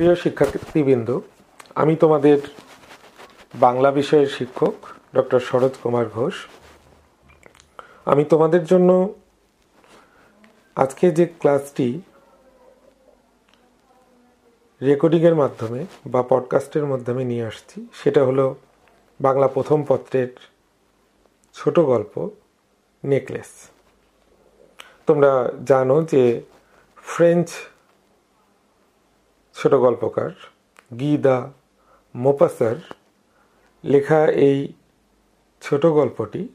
প্রিয় শিক্ষার্থীবৃন্দ, আমি তোমাদের বাংলা বিষয়ের শিক্ষক ডক্টর শরৎ কুমার ঘোষ। আমি তোমাদের জন্য আজকে যে ক্লাসটি রেকর্ডিংয়ের মাধ্যমে বা পডকাস্টের মাধ্যমে নিয়ে আসছি, সেটা হলো বাংলা প্রথম পত্রের ছোট গল্প, নেকলেস। তোমরা জানো যে ফ্রেঞ্চ ছোট গল্পকার গিদা মোপাসার লেখা এই ছোট গল্পটি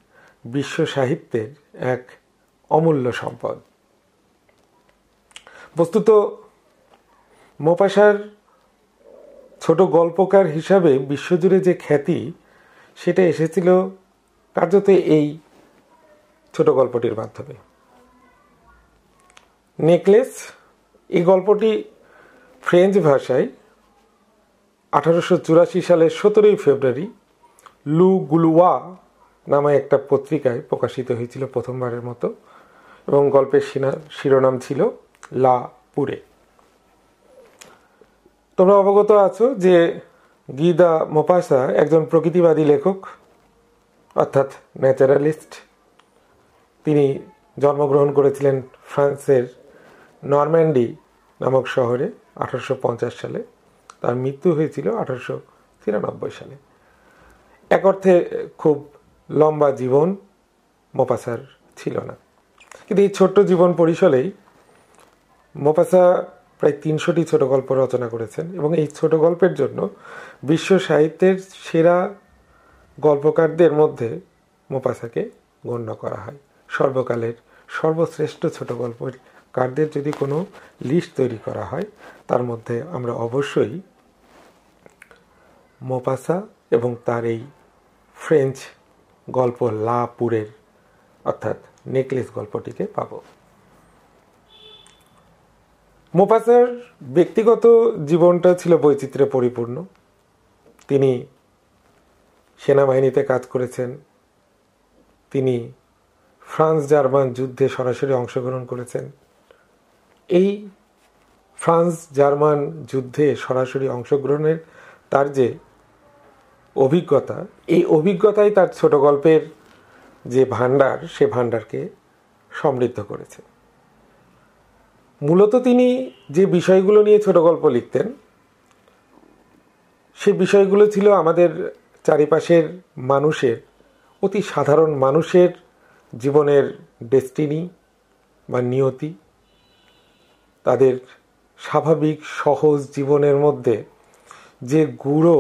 বিশ্ব সাহিত্যের এক অমূল্য সম্পদ। বস্তুত, মোপাসার ছোট গল্পকার হিসাবে বিশ্বজুড়ে যে খ্যাতি, সেটা এসেছিল কার্যত এই ছোট গল্পটির মাধ্যমে। নেকলেস, এই গল্পটি ফ্রেঞ্চ ভাষায় আঠারোশো চুরাশি সালের সতেরোই ফেব্রুয়ারি লু গুলুয়া নামে একটা পত্রিকায় প্রকাশিত হয়েছিল প্রথমবারের মতো এবং গল্পের শিরোনাম ছিল লা পুরে। তোমরা অবগত আছো যে গিদা মোপাসা একজন প্রকৃতিবাদী লেখক, অর্থাৎ ন্যাচারালিস্ট। তিনি জন্মগ্রহণ করেছিলেন ফ্রান্সের নরম্যান্ডি নামক শহরে। আঠারোশো পঞ্চাশ সালে। তার মৃত্যু হয়েছিল আঠারোশো তিরানব্বই সালে। এক অর্থে খুব লম্বা জীবন মোপাসার ছিল না। কিন্তু এই ছোট্ট জীবন পরিসরেই মোপাসা প্রায় তিনশোটি ছোট গল্প রচনা করেছেন এবং এই ছোট গল্পের জন্য বিশ্ব সাহিত্যের সেরা গল্পকারদের মধ্যে মোপাসাকে গণ্য করা হয়। সর্বকালের সর্বশ্রেষ্ঠ ছোট গল্পের কারদের যদি কোনো লিস্ট তৈরি করা হয়, তার মধ্যে আমরা অবশ্যই মোপাসা এবং তার এই ফ্রেঞ্চ গল্প লা পুরের অর্থাৎ নেকলেস গল্পটিকে পাব। মোপাসার ব্যক্তিগত জীবনটা ছিল বৈচিত্র্যে পরিপূর্ণ। তিনি সেনাবাহিনীতে কাজ করেছেন। তিনি ফ্রান্স জার্মান যুদ্ধে সরাসরি অংশগ্রহণ করেছেন। এই ফ্রান্স জার্মান যুদ্ধে সরাসরি অংশগ্রহণের তার যে অভিজ্ঞতা, এই অভিজ্ঞতাই তার ছোট গল্পের যে ভাণ্ডার, সে ভাণ্ডারকে সমৃদ্ধ করেছে। মূলত তিনি যে বিষয়গুলো নিয়ে ছোট গল্প লিখতেন, সে বিষয়গুলো ছিল আমাদের চারিপাশের মানুষের, অতি সাধারণ মানুষের জীবনের ডেস্টিনি বা নিয়তি। তাদের স্বাভাবিক, সহজ জীবনের মধ্যে যে গুঁড়ো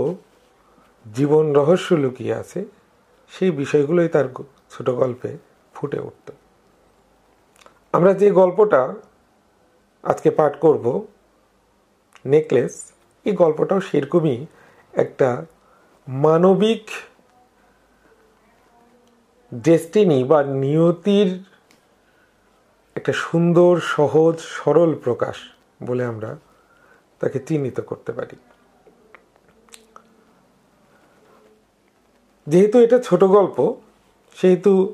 জীবন রহস্য লুকিয়ে আছে, সেই বিষয়গুলোই তার ছোট গল্পে ফুটে উঠত। আমরা যে গল্পটা আজকে পাঠ করব, নেকলেস, এই গল্পটাও সেরকমই একটা মানবিক ডেস্টিনি বা নিয়তির একটা সুন্দর, সহজ, সরল প্রকাশ বলে আমরা তাকে চিহ্নিত করতে পারি। যেহেতু এটা ছোট গল্প, সেহেতু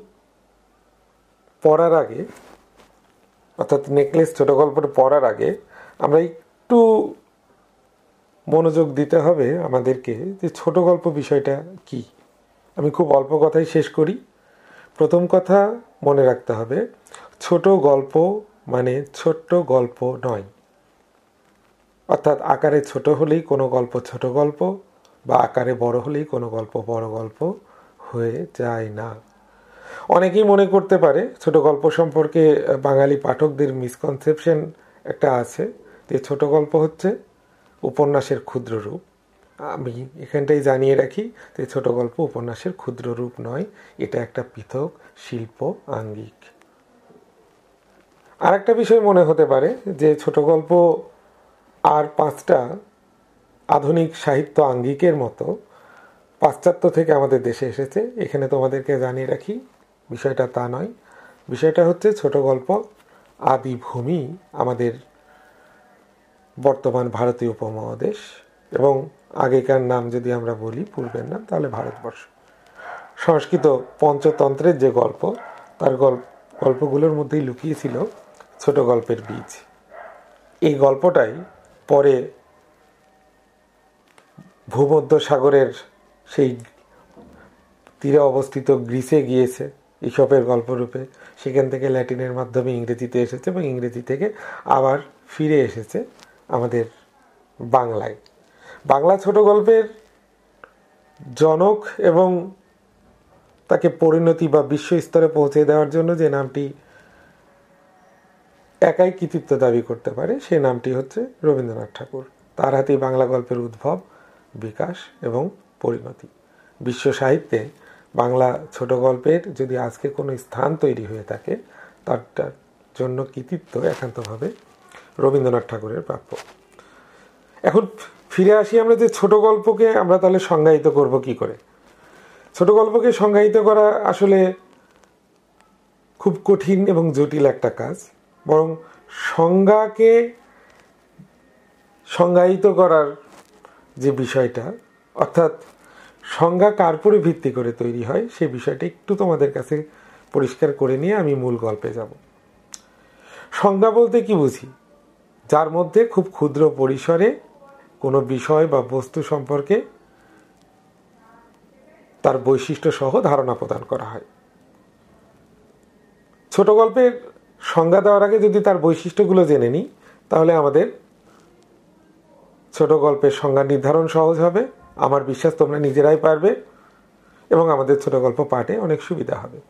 পড়ার আগে, অর্থাৎ নেকলেস ছোট গল্পটা পড়ার আগে, আমরা একটু মনোযোগ দিতে হবে আমাদেরকে যে ছোট গল্প বিষয়টা কি। আমি খুব অল্প কথাই শেষ করি। প্রথম কথা মনে রাখতে হবে ছোট গল্প মানে ছোট্ট গল্প নয়। অর্থাৎ আকারে ছোট হলেই কোনো গল্প ছোট গল্প বা আকারে বড় হলেই কোনো গল্প বড় গল্প হয়ে যায় না। অনেকেই মনে করতে পারে ছোট গল্প সম্পর্কে বাঙালি পাঠকদের মিসকনসেপশন একটা আছে যে ছোট গল্প হচ্ছে উপন্যাসের ক্ষুদ্র রূপ। আমি এখানটাই জানিয়ে রাখি যে ছোট গল্প উপন্যাসের ক্ষুদ্র রূপ নয়, এটা একটা পৃথক, শিল্প, আঙ্গিক। আর একটা বিষয় মনে হতে পারে যে ছোট গল্প আর পাঁচটা আধুনিক সাহিত্য আঙ্গিকের মতো পাশ্চাত্য থেকে আমাদের দেশে এসেছে। এখানে তোমাদেরকে জানিয়ে রাখি, বিষয়টা তা নয়। বিষয়টা হচ্ছে ছোট গল্প আদি ভূমি আমাদের বর্তমান ভারতীয় উপমহাদেশ এবং আগেকার নাম যদি আমরা বলি পূর্বের নাম, তাহলে ভারতবর্ষ। সংস্কৃত পঞ্চতন্ত্রের যে গল্প, তার গল্প গল্পগুলোর মধ্যেই লুকিয়েছিল ছোট গল্পের বীজ। এই গল্পটাই পরে ভূমধ্য সাগরের সেই তীরে অবস্থিত গ্রিসে গিয়েছে, ইসপের গল্পরূপে। সেখান থেকে ল্যাটিনের মাধ্যমে ইংরেজিতে এসেছে এবং ইংরেজি থেকে আবার ফিরে এসেছে আমাদের বাংলায়। বাংলা ছোট গল্পের জনক এবং তাকে পরিণতি বা বিশ্ব স্তরে পৌঁছে দেওয়ার জন্য যে নামটি একাই কৃতিত্ব দাবি করতে পারে, সেই নামটি হচ্ছে রবীন্দ্রনাথ ঠাকুর। তার হাতেই বাংলা গল্পের উদ্ভব, বিকাশ এবং পরিণতি। বিশ্ব সাহিত্যে বাংলা ছোট গল্পের যদি আজকে কোনো স্থান তৈরি হয়ে থাকে তারটার জন্য কৃতিত্ব একান্তভাবে রবীন্দ্রনাথ ঠাকুরের প্রাপ্য। এখন ফিরে আসি আমরা যে ছোট গল্পকে আমরা তাহলে সংজ্ঞায়িত করব কি করে? ছোট গল্পকে সংজ্ঞায়িত করা আসলে খুব কঠিন এবং জটিল একটা কাজ। বরং সংজ্ঞাকে সংজ্ঞায়িত করার যে বিষয়টা, অর্থাৎ সংজ্ঞা কার উপরে ভিত্তি করে তৈরি হয়, সে বিষয়টা একটু তোমাদের কাছে পরিষ্কার করে নিয়ে আমি মূল গল্পে যাব। সংজ্ঞা বলতে কি বুঝি? যার মধ্যে খুব ক্ষুদ্র পরিসরে কোনো বিষয় বা বস্তু সম্পর্কে তার বৈশিষ্ট্য সহ ধারণা প্রদান করা হয়। ছোট গল্পের সংজ্ঞা দেওয়ার আগে যদি তার বৈশিষ্ট্যগুলো জেনে নিই, তাহলে আমাদের ছোট গল্পের সংজ্ঞা নির্ধারণ সহজ হবে। আমার বিশ্বাস তোমরা নিজেরাই পারবে এবং আমাদের ছোট গল্প পাঠে অনেক সুবিধা হবে।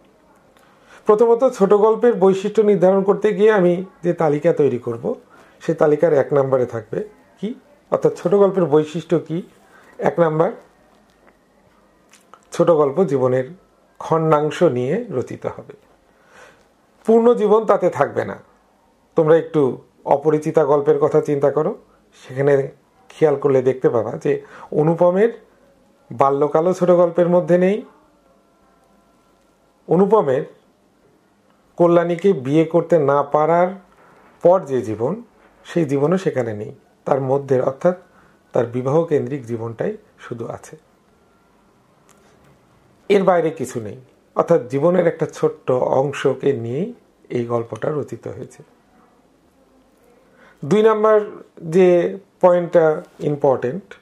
প্রথমত ছোট গল্পের বৈশিষ্ট্য নির্ধারণ করতে গিয়ে আমি যে তালিকা তৈরি করব, সে তালিকার এক নম্বরে থাকবে কি? অর্থাৎ ছোট গল্পের বৈশিষ্ট্য কি? এক নাম্বার, ছোট গল্প জীবনের খণ্ডাংশ নিয়ে রচিত হবে। পূর্ণ জীবন তাতে থাকবে না। তোমরা একটু অপরিচিতা গল্পের কথা চিন্তা করো। সেখানে খেয়াল করলে দেখতে পাবা যে অনুপমের বাল্যকালও ছোট গল্পের মধ্যে নেই। অনুপমের কল্যাণীকে বিয়ে করতে না পারার পর যে জীবন, সেই জীবনও সেখানে নেই। তার মধ্যে অর্থাৎ তার বিবাহ কেন্দ্রিক জীবনটাই শুধু আছে। এর বাইরে কিছু নেই। অর্থাৎ জীবনের একটা ছোট্ট অংশকে নিয়েই এই গল্পটা রচিত হয়েছে। দুই নাম্বার যে পয়েন্টটা ইম্পর্টেন্ট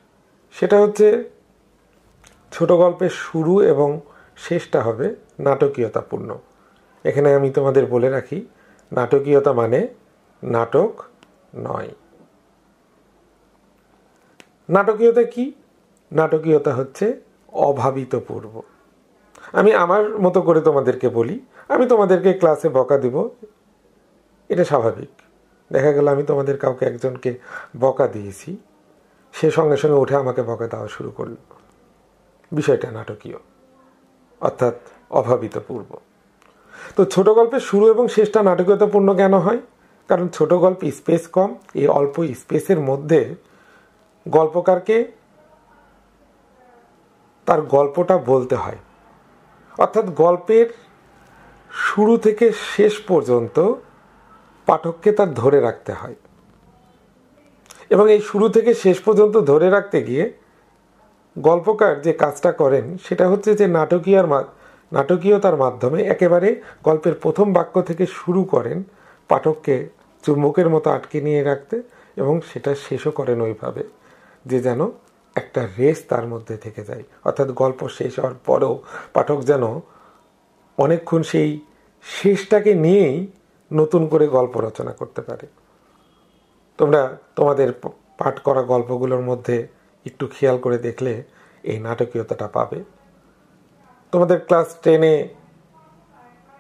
সেটা হচ্ছে ছোট গল্পের শুরু এবং শেষটা হবে নাটকীয়তাপূর্ণ। এখানে আমি তোমাদের বলে রাখি, নাটকীয়তা মানে নাটক নয়। নাটকীয়তা কি? নাটকীয়তা হচ্ছে অভাবিত পূর্ব আমি আমার মতো করে তোমাদেরকে বলি, আমি তোমাদেরকে ক্লাসে বকা দিব। এটা স্বাভাবিক। দেখা গেল আমি তোমাদের কাউকে একজনকে বকা দিয়েছি। সে সঙ্গে সঙ্গে উঠে আমাকে বকা দেওয়া শুরু করল। বিষয়টা নাটকীয়, অর্থাৎ অভাবিত পূর্ব তো ছোট গল্পের শুরু এবং শেষটা নাটকীয়তাপূর্ণ কেন হয়? কারণ ছোট গল্প স্পেস কম, এই অল্প স্পেসের মধ্যে গল্পকারকে তার গল্পটা বলতে হয়। অর্থাৎ গল্পের শুরু থেকে শেষ পর্যন্ত পাঠককে তার ধরে রাখতে হয়। এবং এই শুরু থেকে শেষ পর্যন্ত ধরে রাখতে গিয়ে গল্পকার যে কাজটা করেন, সেটা হচ্ছে যে নাটকীয়ার নাটকীয়তার মাধ্যমে একেবারে গল্পের প্রথম বাক্য থেকে শুরু করেন পাঠককে চুম্বকের মতো আটকে নিয়ে রাখতে এবং সেটা শেষও করেন ওইভাবে। যে যেন একটা রেস তার মধ্যে থেকে যায়। অর্থাৎ গল্প শেষ হওয়ার পরেও পাঠক যেন অনেকক্ষণ সেই শেষটাকে নিয়েই নতুন করে গল্প রচনা করতে পারে। তোমরা তোমাদের পাঠ করা গল্পগুলোর মধ্যে একটু খেয়াল করে দেখলে এই নাটকীয়তাটা পাবে। তোমাদের ক্লাস টেনে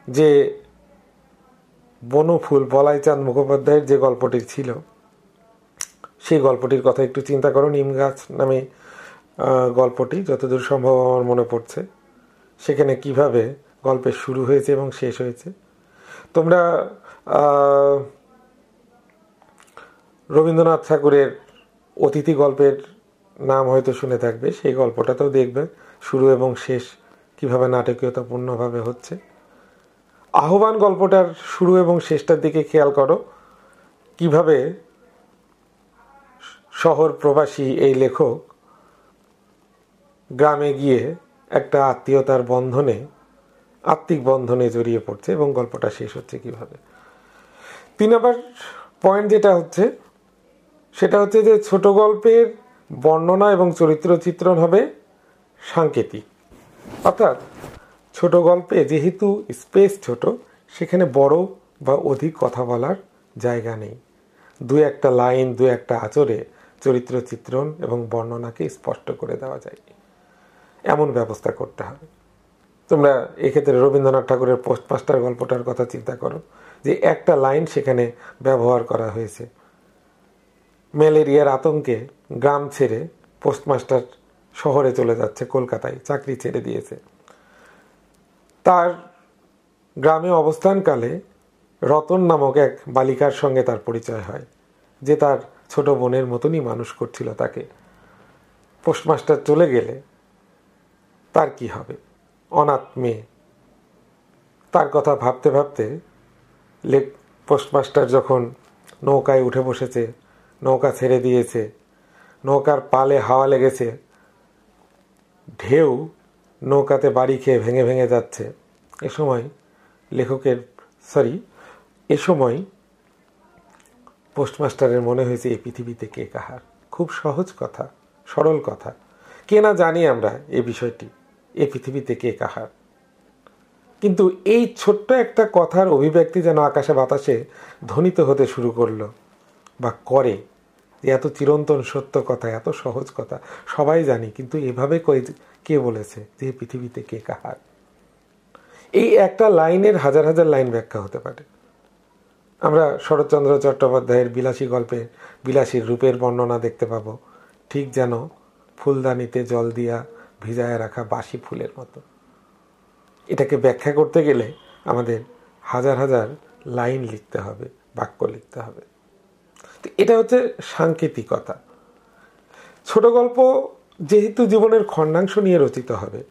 যে বনফুল বলাইচাঁদ মুখোপাধ্যায়ের যে গল্পটি ছিল সেই গল্পটির কথা একটু চিন্তা করো, নিম গাছ নামে গল্পটি, যতদূর সম্ভব আমার মনে পড়ছে। সেখানে কীভাবে গল্পের শুরু হয়েছে এবং শেষ হয়েছে। তোমরা রবীন্দ্রনাথ ঠাকুরের অতিথি গল্পের নাম হয়তো শুনে থাকবে, সেই গল্পটাতেও দেখবে শুরু এবং শেষ কীভাবে নাটকীয়তাপূর্ণভাবে হচ্ছে। আহ্বান গল্পটার শুরু এবং শেষটার দিকে খেয়াল করো, কীভাবে শহর প্রবাসী এই লেখক গ্রামে গিয়ে একটা আত্মীয়তার বন্ধনে, আত্মিক বন্ধনে জড়িয়ে পড়ছে এবং গল্পটা শেষ হচ্ছে কীভাবে। তিন আবার পয়েন্ট যেটা হচ্ছে, সেটা হচ্ছে যে ছোট গল্পের বর্ণনা এবং চরিত্র চিত্রণ হবে সাংকেতিক। অর্থাৎ ছোট গল্পে যেহেতু স্পেস ছোট, সেখানে বড় বা অধিক কথা বলার জায়গা নেই। দু একটা লাইন দু একটা আচরে চরিত্র চিত্রণ এবং বর্ণনাকে স্পষ্ট করে দেওয়া যায়। এমন ব্যবস্থা করতে হবে। তোমরা এক্ষেত্রে রবীন্দ্রনাথ ঠাকুরের পোস্টমাস্টার গল্পটার কথা চিন্তা করো, যে একটা লাইন সেখানে ব্যবহার করা হয়েছে। ম্যালেরিয়ার আতঙ্কে গ্রাম ছেড়ে পোস্টমাস্টার শহরে চলে যাচ্ছে কলকাতায়, চাকরি ছেড়ে দিয়েছে। তার গ্রামে অবস্থানকালে রতন নামক এক বালিকার সঙ্গে তার পরিচয় হয়, যে তার ছোট বোনের মতনই মানুষ করছিল তাকে। পোস্টমাস্টার চলে গেলে তার কি হবে? অনাথ মেয়ে। তার কথা ভাবতে ভাবতে লেক পোস্টমাস্টার যখন নৌকায় উঠে বসেছে, নৌকা ছেড়ে দিয়েছে, নৌকার পালে হাওয়া লেগেছে, ঢেউ নৌকাতে বাড়ি খেয়ে ভেঙে ভেঙে যাচ্ছে। এ সময় লেখকের সরি এ সময় পোস্টমাস্টারের মনে হয়েছে এই পৃথিবীতে কে কাহার? খুব সহজ কথা, সরল কথা। কে না জানি আমরা এ বিষয়টি এ পৃথিবীতে কে কাহার? কিন্তু এই ছোট্ট একটা কথার অভিব্যক্তি যেন আকাশে বাতাসে ধ্বনিত হতে শুরু করল বা করে এত চিরন্তন সত্য কথা, এত সহজ কথা, সবাই জানি, কিন্তু এভাবে কে বলেছে যে পৃথিবীতে কে কাহার? এই একটা লাইনের হাজার হাজার লাইন ব্যাখ্যা হতে পারে। আমরা শরৎচন্দ্র চট্টোপাধ্যায়ের বিলাসী গল্পে বিলাসীর রূপের বর্ণনা দেখতে পাব। ঠিক যেন ফুলদানিতে জল দিয়া ভিজায় রাখা বাসি ফুলের মতো। এটাকে ব্যাখ্যা করতে গেলে আমাদের হাজার হাজার লাইন লিখতে হবে, বাক্য লিখতে হবে। তো এটা হচ্ছে সাংকেতিকতা। ছোট গল্প যেহেতু জীবনের খণ্ডাংশ নিয়ে রচিত হবে,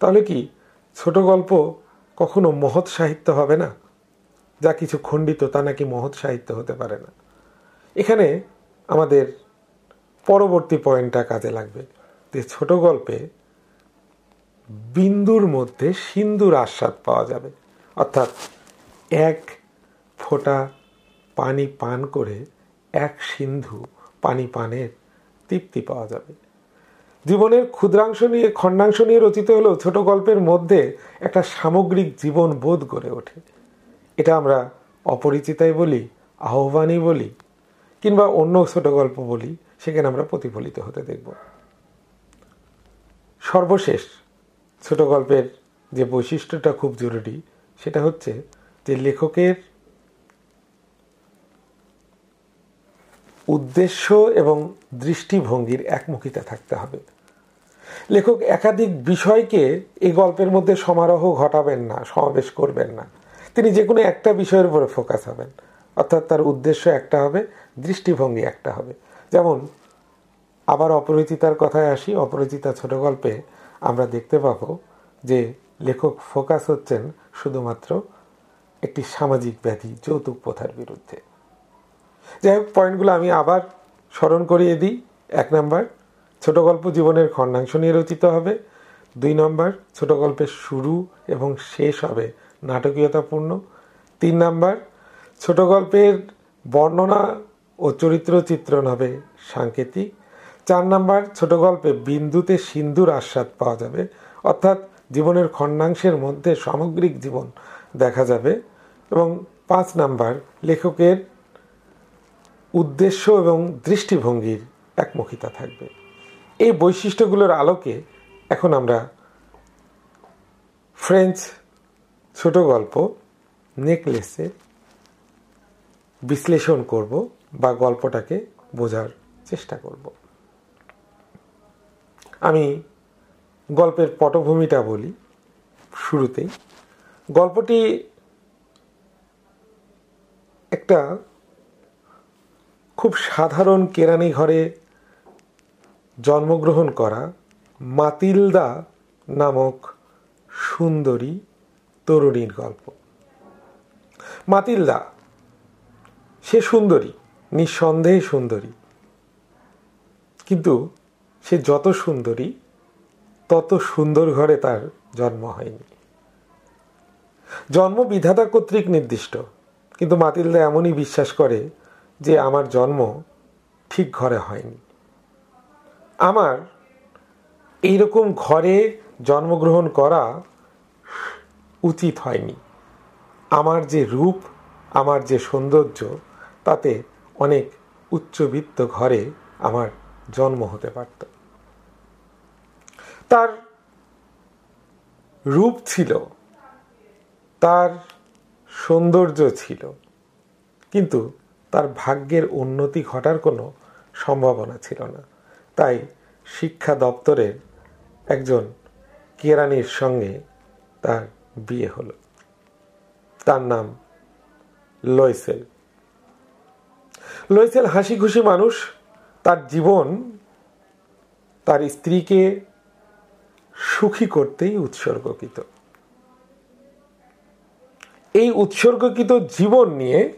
তাহলে কি ছোট গল্প কখনো মহৎ সাহিত্য হবে না? যা কিছু খণ্ডিত, তা নাকি মহৎ সাহিত্য হতে পারে না। এখানে আমাদের পরবর্তী পয়েন্টটা কাজে লাগবে যে ছোট গল্পে বিন্দুর মধ্যে সিন্দুর আস্বাদ পাওয়া যাবে। অর্থাৎ এক ফোঁটা পানি পান করে এক সিন্ধু পানি পানের তৃপ্তি পাওয়া যাবে। জীবনের ক্ষুদ্রাংশ নিয়ে, খণ্ডাংশ নিয়ে রচিত হলেও ছোট গল্পের মধ্যে একটা সামগ্রিক জীবন বোধ গড়ে ওঠে। এটা আমরা অপরিচিতাই বলি, আহ্বানই বলি, কিংবা অন্য ছোট গল্প বলি, সেখানে আমরা প্রতিফলিত হতে দেখব। সর্বশেষ ছোট গল্পের যে বৈশিষ্ট্যটা খুব জরুরি, সেটা হচ্ছে যে লেখকের উদ্দেশ্য এবং দৃষ্টিভঙ্গির একমুখিতা থাকতে হবে। লেখক একাধিক বিষয়কে এই গল্পের মধ্যে সমারোহ ঘটাবেন না, সমাবেশ করবেন না। তিনি যে কোনো একটা বিষয়ের উপরে ফোকাস হবেন। অর্থাৎ তার উদ্দেশ্য একটা হবে, দৃষ্টিভঙ্গি একটা হবে। যেমন, আবার অপরিচিতার কথায় আসি, অপরিচিতা ছোট গল্পে আমরা দেখতে পাবো যে লেখক ফোকাস হচ্ছেন শুধুমাত্র একটি সামাজিক ব্যাধি, যৌতুক প্রথার বিরুদ্ধে। যাই হোক পয়েন্টগুলো আমি আবার স্মরণ করিয়ে দিই। এক নম্বর, ছোট গল্প জীবনের খণ্ডাংশ নিয়ে রচিত হবে। দুই নম্বর, ছোট গল্পের শুরু এবং শেষ হবে নাটকীয়তাপূর্ণ। তিন নাম্বার, ছোট গল্পের বর্ণনা ও চরিত্র চিত্রণ হবে সাংকেতিক। চার নাম্বার, ছোট গল্পে বিন্দুতে সিন্ধুর আস্বাদ পাওয়া যাবে, অর্থাৎ জীবনের খণ্ডাংশের মধ্যে সামগ্রিক জীবন দেখা যাবে। এবং পাঁচ নাম্বার, লেখকের উদ্দেশ্য এবং দৃষ্টিভঙ্গির একমুখিতা থাকবে। এই বৈশিষ্ট্যগুলোর আলোকে এখন আমরা ফ্রেঞ্চ ছোট গল্প, নেকলেসে বিশ্লেষণ করব বা গল্পটাকে বোঝার চেষ্টা করব। আমি গল্পের পটভূমিটা বলি শুরুতেই। গল্পটি একটা খুব সাধারণ কেরানি ঘরে জন্মগ্রহণ করা মাতিলদা নামক সুন্দরী তরুণীর গল্প। মাতিলদা সে সুন্দরী, নিঃসন্দেহে সুন্দরী। কিন্তু সে যত সুন্দরী, তত সুন্দর ঘরে তার জন্ম হয়নি। জন্ম বিধাতা কর্তৃক নির্দিষ্ট, কিন্তু মাতিলদা এমনই বিশ্বাস করে যে আমার জন্ম ঠিক ঘরে হয়নি। আমার এইরকম ঘরে জন্মগ্রহণ করা উচিত হয়নি। আমার যে রূপ, আমার যে সৌন্দর্য, তাতে অনেক উচ্চবিত্ত ঘরে আমার জন্ম হতে পারত। তার রূপ ছিল, তার সৌন্দর্য ছিল, কিন্তু তার ভাগ্যের উন্নতি ঘটার কোনো সম্ভাবনা ছিল না। তাই শিক্ষা দপ্তরের একজন কেরানির সঙ্গে তার বিয়ে হলো। তার নাম লয়সেল। লয়সেল হাসি খুশি মানুষ, তার জীবন তার স্ত্রীকে সুখী করতেই উৎসর্গকৃত। এই উৎসর্গকৃত জীবন নিয়ে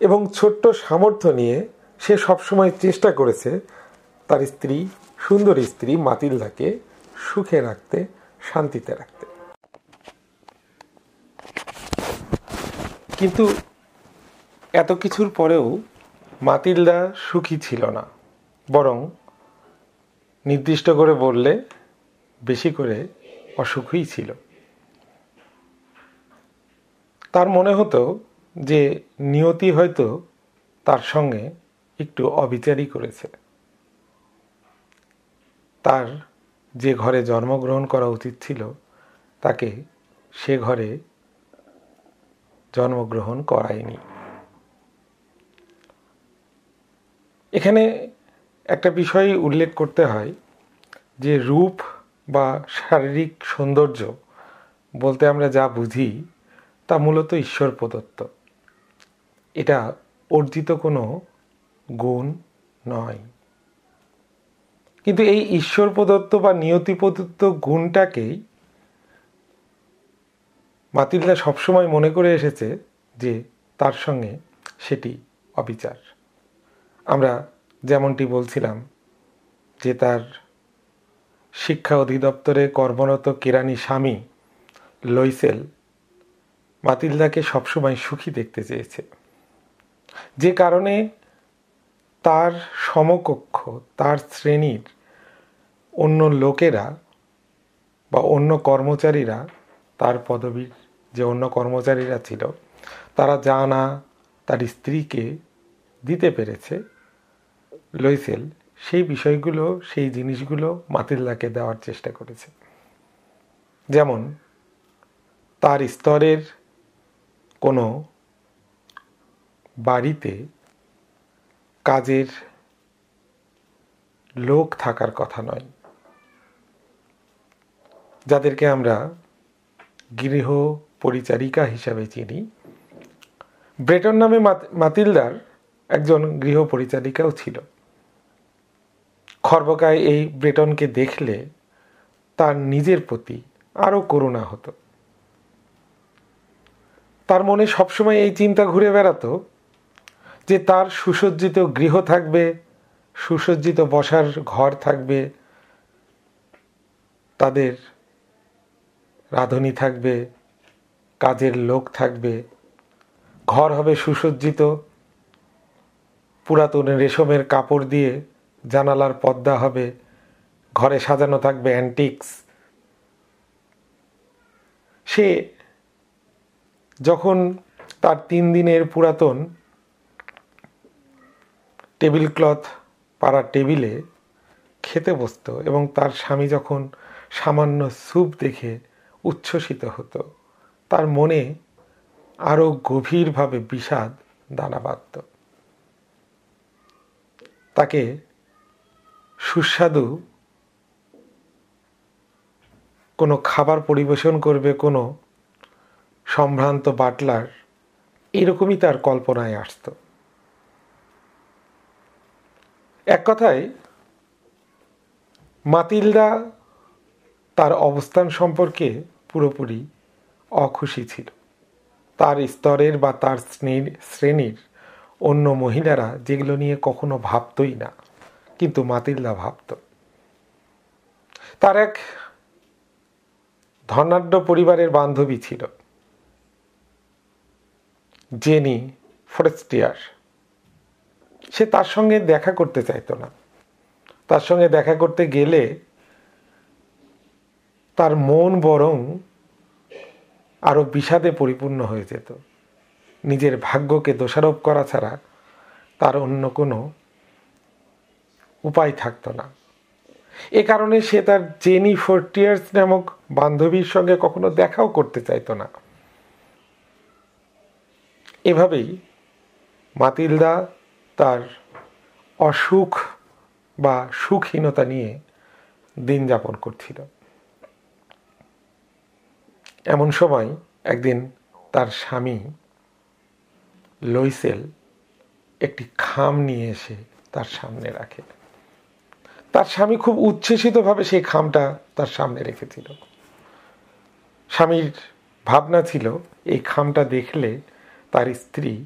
এবং ছোট্ট সামর্থ্য নিয়ে সে সবসময় চেষ্টা করেছে তার স্ত্রী, সুন্দর স্ত্রী মাতিলদাকে সুখে রাখতে শান্তিতে রাখতে। কিন্তু এত কিছুর পরেও মাতিলদা সুখী ছিল না। বরং নির্দিষ্ট করে বললে বেশি করে অসুখই ছিল। তার মনে হতো যে নিয়তি হয়তো তার সঙ্গে একটু অবিচারই করেছে। তার যে ঘরে জন্মগ্রহণ করা উচিত ছিল, তাকে সে ঘরে জন্মগ্রহণ করায়নি। এখানে একটা বিষয় উল্লেখ করতে হয় যে রূপ বা শারীরিক সৌন্দর্য বলতে আমরা যা বুঝি তা মূলত ঈশ্বর প্রদত্ত। এটা অর্জিত কোনো গুণ নয়। কিন্তু এই ঈশ্বর প্রদত্ত বা নিয়তি প্রদত্ত গুণটাকেই মাতিল্লা সবসময় মনে করে এসেছে যে তার সঙ্গে সেটি অবিচার। আমরা যেমনটি বলছিলাম যে তার শিক্ষা অধিদপ্তরে কর্মরত কেরানি স্বামী লইসেল মাতিলদাকে সবসময় সুখী দেখতে চেয়েছে। যে কারণে তার সমকক্ষ, তার শ্রেণির অন্য লোকেরা বা অন্য কর্মচারীরা, তার পদবীর যে অন্য কর্মচারীরা ছিল, তারা যা না তার স্ত্রীকে দিতে পেরেছে লইসেল। সেই বিষয়গুলো, সেই জিনিসগুলো মাতিল্লাকে দেওয়ার চেষ্টা করেছে। যেমন, তার স্তরের কোনো বাড়িতে কাজের লোক থাকার কথা নয়। যাদেরকে আমরা গৃহ পরিচারিকা হিসাবে চিনি, ব্রেটন নামে মাতিলদার একজন গৃহ পরিচারিকাও ছিল। খর্বকায় এই ব্রেটনকে দেখলে তার নিজের প্রতি আরও করুণা হতো। তার মনে সবসময় এই চিন্তা ঘুরে বেড়াতো যে তার সুসজ্জিত গৃহ থাকবে, সুসজ্জিত বসার ঘর থাকবে, তাদের রাঁধুনি থাকবে, কাজের লোক থাকবে, ঘর হবে সুসজ্জিত, পুরাতন রেশমের কাপড় দিয়ে জানালার পর্দা হবে, ঘরে সাজানো থাকবে অ্যান্টিক্স সে যখন তার তিন দিনের পুরাতন টেবিল ক্লথ পাড়ার টেবিলে খেতে বসত এবং তার স্বামী যখন সামান্য স্যুপ দেখে উচ্ছ্বসিত হতো। তার মনে আরও গভীরভাবে বিষাদ দানা বাঁধত। তাকে সুস্বাদু কোনো খাবার পরিবেশন করবে, কোনো সম্ভ্রান্ত বাটলার, এরকমই তার কল্পনায় আসত। এক কথায়, মাতিলদা তার অবস্থান সম্পর্কে পুরোপুরি অখুশি ছিল। তার স্তরের বা তার শ্রেণির অন্য মহিলারা যেগুলো নিয়ে কখনো ভাবতই না, কিন্তু মাতিল্লা ভাবত। তার এক ধনাঢ্য পরিবারের বান্ধবী ছিল, জেনি ফরেস্টিয়ার। সে তার সঙ্গে দেখা করতে চাইতো না। তার সঙ্গে দেখা করতে গেলে তার মন বরং আরও বিষাদে পরিপূর্ণ হয়ে যেত। নিজের ভাগ্যকে দোষারোপ করা ছাড়া তার অন্য কোনো উপায় থাকতো না। এ কারণে সে তার জেনি ফোর্টিয়ার্স নামক বান্ধবীর সঙ্গে কখনো দেখাও করতে চাইতো না। এভাবেই মাতিলদা তার অসুখ বা সুখহীনতা নিয়ে দিন যাপন করছিল। এমন সময় একদিন তার স্বামী লইসেল একটি খাম নিয়ে এসে তার সামনে রাখে। তার স্বামী খুব উচ্ছ্বসিতভাবে সেই খামটা তার সামনে রেখেছিল। স্বামীর ভাবনা ছিল, এই খামটা দেখলে তার স্ত্রী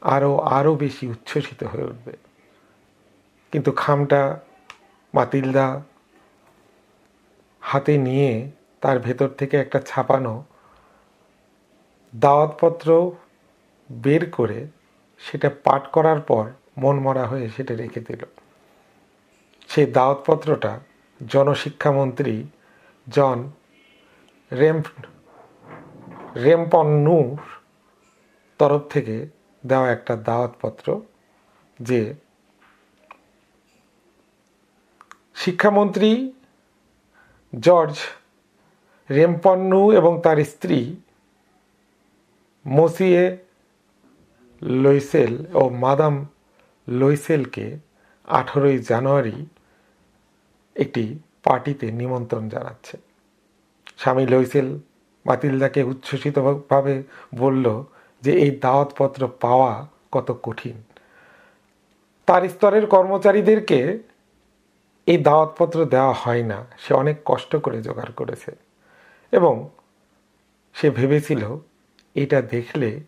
আরও আরও বেশি উচ্ছ্বসিত হয়ে উঠবে। কিন্তু খামটা মাতিলদা হাতে নিয়ে তার ভেতর থেকে একটা ছাপানো দাওয়াতপত্র বের করে সেটা পাঠ করার পর মন মরা হয়ে সেটা রেখে দিল। সেই দাওয়াতপত্রটা জনশিক্ষামন্ত্রী জন রেম রেমপন্নুর তরফ থেকে দেওয়া একটা দাওয়াতপত্র যে শিক্ষামন্ত্রী জর্জ রেমপন্নু এবং তার স্ত্রী মসিয়ে লইসেল ও মাদাম লইসেলকে আঠেরোই জানুয়ারি একটি পার্টিতে নিমন্ত্রণ জানাচ্ছে। স্বামী লইসেল মাতিলদাকে উচ্ছ্বসিতভাবে বলল যে এই দাওয়াতপত্র পাওয়া কত কঠিন। তার স্তরের কর্মচারীদেরকে এই দাওয়াতপত্র দেওয়া হয় না, সে অনেক কষ্ট করে জোগাড় করেছে। এবং সে ভেবেছিল এটা দেখলে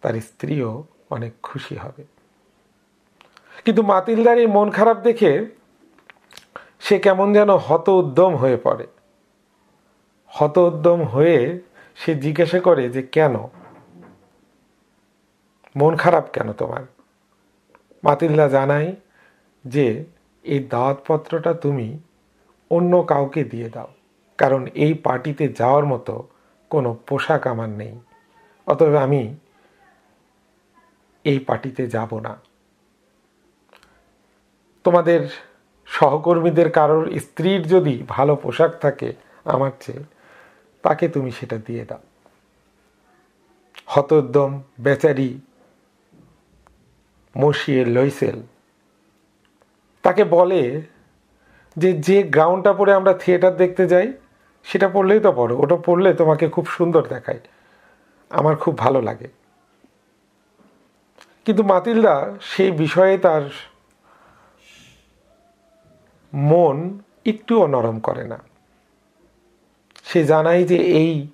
তার স্ত্রীও অনেক খুশি হবে। কিন্তু মাতিলদার এই মন খারাপ দেখে সে কেমন যেন হত উদ্যম হয়ে পড়ে। হত উদ্যম হয়ে সে জিজ্ঞাসা করে যে, কেন? মন খারাপ কেন তোমার? মাতিল্লা জানাই যে, এই দাওয়াতপত্রটা তুমি অন্য কাউকে দিয়ে দাও। কারণ এই পার্টিতে যাওয়ার মতো কোনো পোশাক আমার নেই। অতএব আমি এই পার্টিতে যাব না। তোমাদের সহকর্মীদের কারোর স্ত্রীর যদি ভালো পোশাক থাকে আমার চেয়ে, তাকে তুমি সেটা দিয়ে দাও। হতোদ্যম বেচারি মসিয়ে লইসেল। তাকে বলে যে যে গ্রাউন্ডটা পরে আমরা থিয়েটার দেখতে যাই সেটা পড়লেই তো পড়ো, ওটা পড়লে তোমাকে খুব সুন্দর দেখায়। আমার খুব ভালো লাগে। কিন্তু মাতিলদা, সেই বিষয়ে তার মন একটুও নরম করে না। সে জানাই যে এই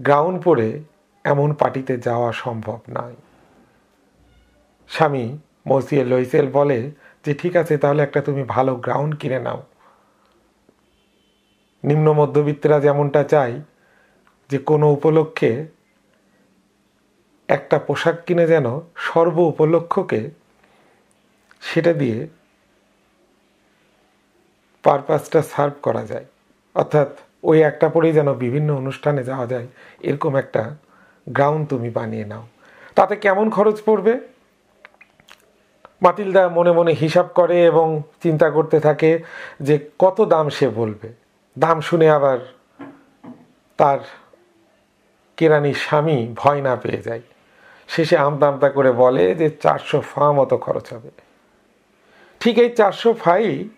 গ্রাউন্ড পরে এমন পার্টিতে যাওয়া সম্ভব নয়। স্বামী মসিয়ে লইসেল বলে যে, ঠিক আছে, তাহলে একটা তুমি ভালো গ্রাউন্ড কিনে নাও। নিম্ন মধ্যবিত্তরা যেমনটা চাই যে কোনো উপলক্ষে একটা পোশাক কিনে যেন সর্ব উপলক্ষকে সেটা দিয়ে পারপাসটা সার্ভ করা যায়। অর্থাৎ ওই একটা পরেই যেন বিভিন্ন অনুষ্ঠানে যাওয়া যায়, এরকম একটা গ্রাউন্ড তুমি বানিয়ে নাও। তাতে কেমন খরচ পড়বে? মাতিলদা মনে মনে হিসাব করে এবং চিন্তা করতে থাকে যে কত দাম সে বলবে। দাম শুনে আবার তার কেরানির স্বামী ভয় না পেয়ে যায়। শেষে আমতা করে বলে যে চারশো ফা মতো খরচ হবে। ঠিক এই চারশো ফাই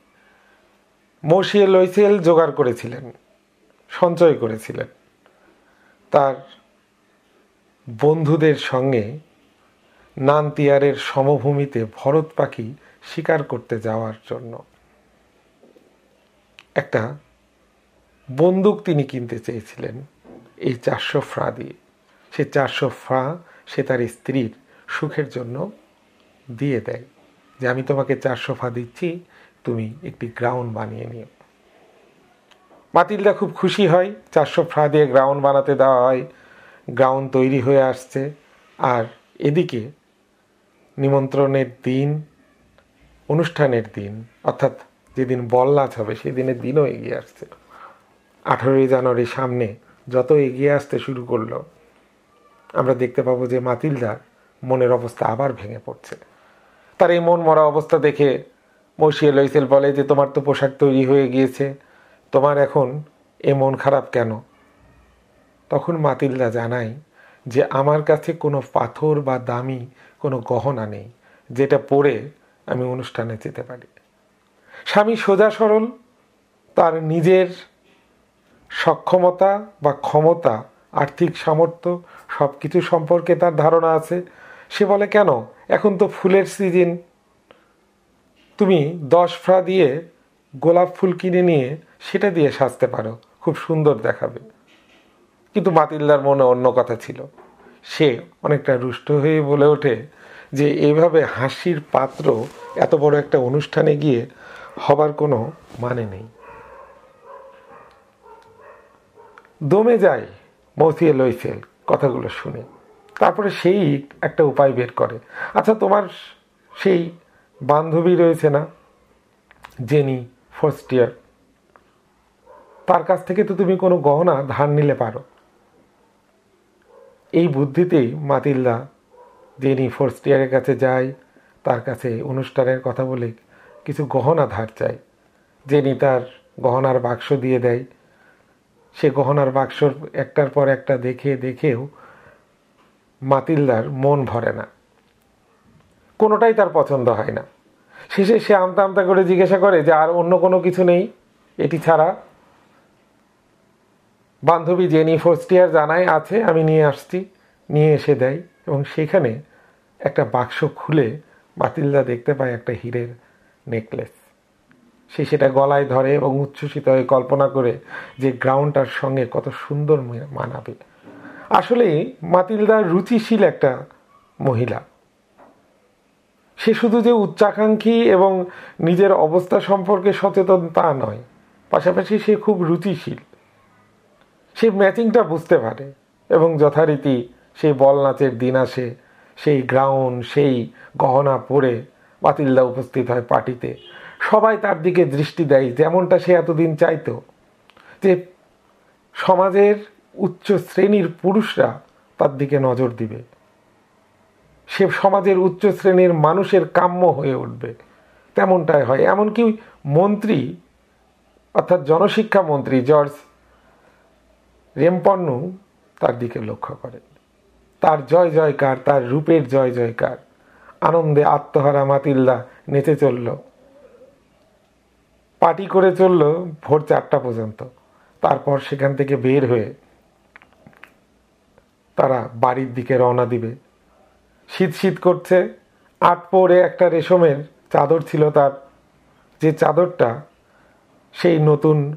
মসিয়ে লইসেল জোগাড় করেছিলেন, সঞ্চয় করেছিলেন। তার বন্ধুদের সঙ্গে নানতিয়ারের সমভূমিতে ভরত পাখি শিকার করতে যাওয়ার জন্য একটা বন্দুক তিনি কিনতে চেয়েছিলেন এই চারশো ফ্রা দিয়ে। সে চারশো ফ্রা সে তার স্ত্রীর সুখের জন্য দিয়ে দেয় যে, আমি তোমাকে চারশো ফা দিচ্ছি, তুমি একটি গ্রাউন্ড বানিয়ে নিও। মাতিলদা খুব খুশি হয়, চারশো ফ্রা দিয়ে গ্রাউন্ড বানাতে দেওয়া হয়। গ্রাউন্ড তৈরি হয়ে আসছে। আর এদিকে নিমন্ত্রণের দিন, অনুষ্ঠানের দিন, অর্থাৎ যেদিন বল নাচ হবে, সেদিনের দিনও এগিয়ে আসছে। আঠারোই জানুয়ারির সামনে যত এগিয়ে আসতে শুরু করল, আমরা দেখতে পাবো যে মাতিলদার মনের অবস্থা আবার ভেঙে পড়ছে। তার এই মন মরা অবস্থা দেখে মসিয়ে লইসেল বলে যে, তোমার তো পোশাক তৈরি হয়ে গিয়েছে, তোমার এখন এ মন খারাপ কেন? তখন মাতিলদা জানাই যে, আমার কাছে কোনো পাথর বা দামি কোনো গহনা নেই, যেটা পরে আমি অনুষ্ঠানে যেতে পারি। স্বামী সোজা সরল, তার নিজের সক্ষমতা বা ক্ষমতা, আর্থিক সামর্থ্য সব কিছু সম্পর্কে তার ধারণা আছে। সে বলে, কেন? এখন তো ফুলের সিজন তুমি দশ ফ্রা দিয়ে গোলাপ ফুল কিনে নিয়ে সেটা দিয়ে সাজতে পারো। খুব সুন্দর দেখাবে। কিন্তু মাতিল্লার মনে অন্য কথা ছিল। সে অনেকটা রুষ্ট হয়ে বলে ওঠে যে এইভাবে হাসির পাত্র এত বড় একটা অনুষ্ঠানে গিয়ে হবার কোনো মানে নেই। দমে যায় মৌসিয়ে লইসেল কথাগুলো শুনে। তারপরে সেই একটা উপায় বের করে। আচ্ছা তোমার সেই বান্ধবী রয়েছে না, জেনি ফার্স্ট ইয়ার তার কাছ থেকে তো তুমি কোনো গহনা, ধার নিলে পারো। এই বুদ্ধিতেই মাতিল্লা জেনি ফার্স্ট ইয়ারের কাছে যায়, তার কাছে অনুষ্ঠানের কথা বলে কিছু গহনা ধার চায়। জেনি তার গহনার বাক্স দিয়ে দেয় সে গহনার বাক্সর একটার পর একটা দেখে, দেখেও মাতিলদার মন ভরে না। কোনোটাই তার পছন্দ হয় না। শেষে সে আমতা আমতা করে জিজ্ঞাসা করে যে, আর অন্য কোনো কিছু নেই? এটি ছাড়া বান্ধবী জেনি ফার্স্ট ইয়ার জানায় আছে, আমি নিয়ে আসছি, নিয়ে এসে দেয়। এবং সেখানে একটা বাক্স খুলে মাতিলদা দেখতে পায় একটা হীরের নেকলেস সে সেটা গলায় ধরে এবং উচ্ছ্বসিত হয়ে কল্পনা করে যে গ্রাউন্ডটার সঙ্গে কত সুন্দর মানাবে। আসলে মাতিলদা রুচিশীল একটা মহিলা। সে শুধু যে উচ্চাকাঙ্ক্ষী এবং নিজের অবস্থা সম্পর্কে সচেতন তা নয়, পাশাপাশি সে খুব রুচিশীল। সে ম্যাচিংটা বুঝতে পারে এবং যথারীতি সেই বল নাচের দিন আসে, সেই গ্রাউন্ড, সেই গহনা পরে বাতিলদা উপস্থিত হয় পার্টিতে। সবাই তার দিকে দৃষ্টি দেয়, যেমনটা সে এতদিন চাইতো। যে সমাজের উচ্চ শ্রেণির পুরুষরা তার দিকে নজর দিবে। সে সমাজের উচ্চ শ্রেণির মানুষের কাম্য হয়ে উঠবে। তেমনটাই হয়। এমনকি মন্ত্রী, অর্থাৎ জনশিক্ষা মন্ত্রী জর্জ রেমপন্নু তার দিকে লক্ষ্য করেন। তার জয় জয়কার, তার রূপের জয় জয়কার। আনন্দে আত্মহারা মাতিল্লা নেচে চলল। পার্টি করে চলল ভোর চারটা পর্যন্ত। তারপর সেখান থেকে বের হয়ে তারা বাড়ির দিকে রওনা দিবে। শীত শীত করছে। আট পরে একটা রেশমের চাদর ছিল তার। যে চাদরটা সেই নতুন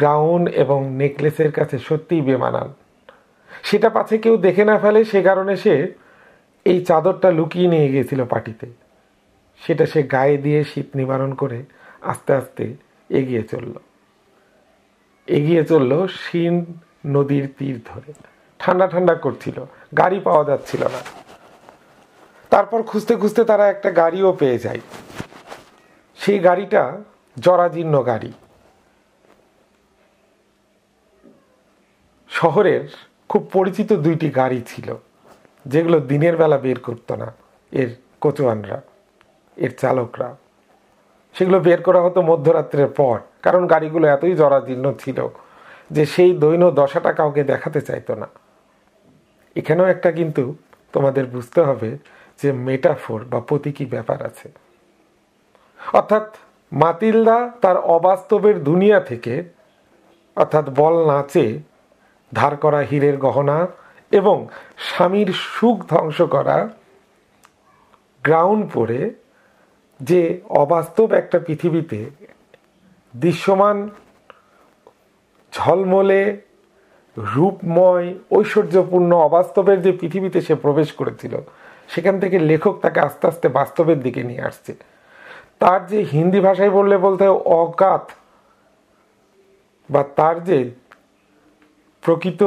গাউন এবং নেকলেসের কাছে সত্যিই বেমানান। সেটা পাছে কেউ দেখে না ফেলে, সে কারণে সে এই চাদরটা লুকিয়ে নিয়ে গিয়েছিল পার্টিতে। সেটা সে গায়ে দিয়ে শীত নিবারণ করে আস্তে আস্তে এগিয়ে চলল। এগিয়ে চলল শিন নদীর তীর ধরে। ঠান্ডা ঠান্ডা করছিল, গাড়ি পাওয়া যাচ্ছিল না। তারপর খুঁজতে খুঁজতে তারা একটা গাড়িও পেয়ে যায়। সেই গাড়িটা জরাজীর্ণ গাড়ি। শহরের খুব পরিচিত দুইটি গাড়ি ছিল, যেগুলো দিনের বেলা বের করতো না এর কোচোয়ানরা, এর চালকরা। সেগুলো বের করা হতো মধ্যরাত্রের পর। কারণ গাড়িগুলো এতই জরাজীর্ণ ছিল যে সেই দৈন দশাটা কাউকে দেখাতে চাইতো না। এখানেও একটা কিন্তু তোমাদের বুঝতে হবে যে মেটাফোর বা প্রতীকী ব্যাপার আছে। অর্থাৎ মাতিলদা তার অবাস্তবের দুনিয়া থেকে অর্থাৎ বল নাচে ধার করা হীরের গহনা এবং স্বামীর সুখ ধ্বংস করা গ্রাউন্ড পরে যে অবাস্তব একটা পৃথিবীতে দৃশ্যমান, ঝলমলে, রূপময়, ঐশ্বর্যপূর্ণ, অবাস্তবের যে পৃথিবীতে সে প্রবেশ করেছিল, সেখান থেকে লেখক তাকে আস্তে আস্তে বাস্তবের দিকে নিয়ে আসছে। তার যে হিন্দি ভাষায় বললে বলতে অকাত বা তার যে প্রকৃত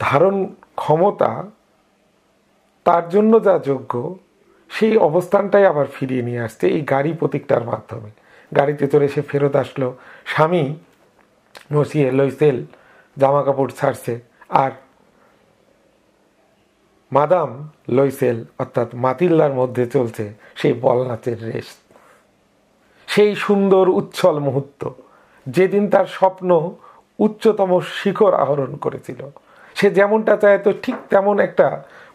ধারণ ক্ষমতা, তার জন্য যা যোগ্য সেই অবস্থানটাই আবার ফিরিয়ে নিয়ে আসছে এই গাড়ি প্রতীকটার মাধ্যমে। গাড়িতে চড়ে সে ফেরত আসলো স্বামী মসিয়ে লইসেল জামা কাপড় ছাড়ছে আর মাদাম লইসেল অর্থাৎ মাতিল্লার মধ্যে চলছে সেই বল নাচের রেস সেই সুন্দর উচ্ছল মুহূর্ত, যেদিন তার স্বপ্ন উচ্চতম শিখর আহরণ করেছিল। সে যেমনটা চায় তো ঠিক তেমন একটা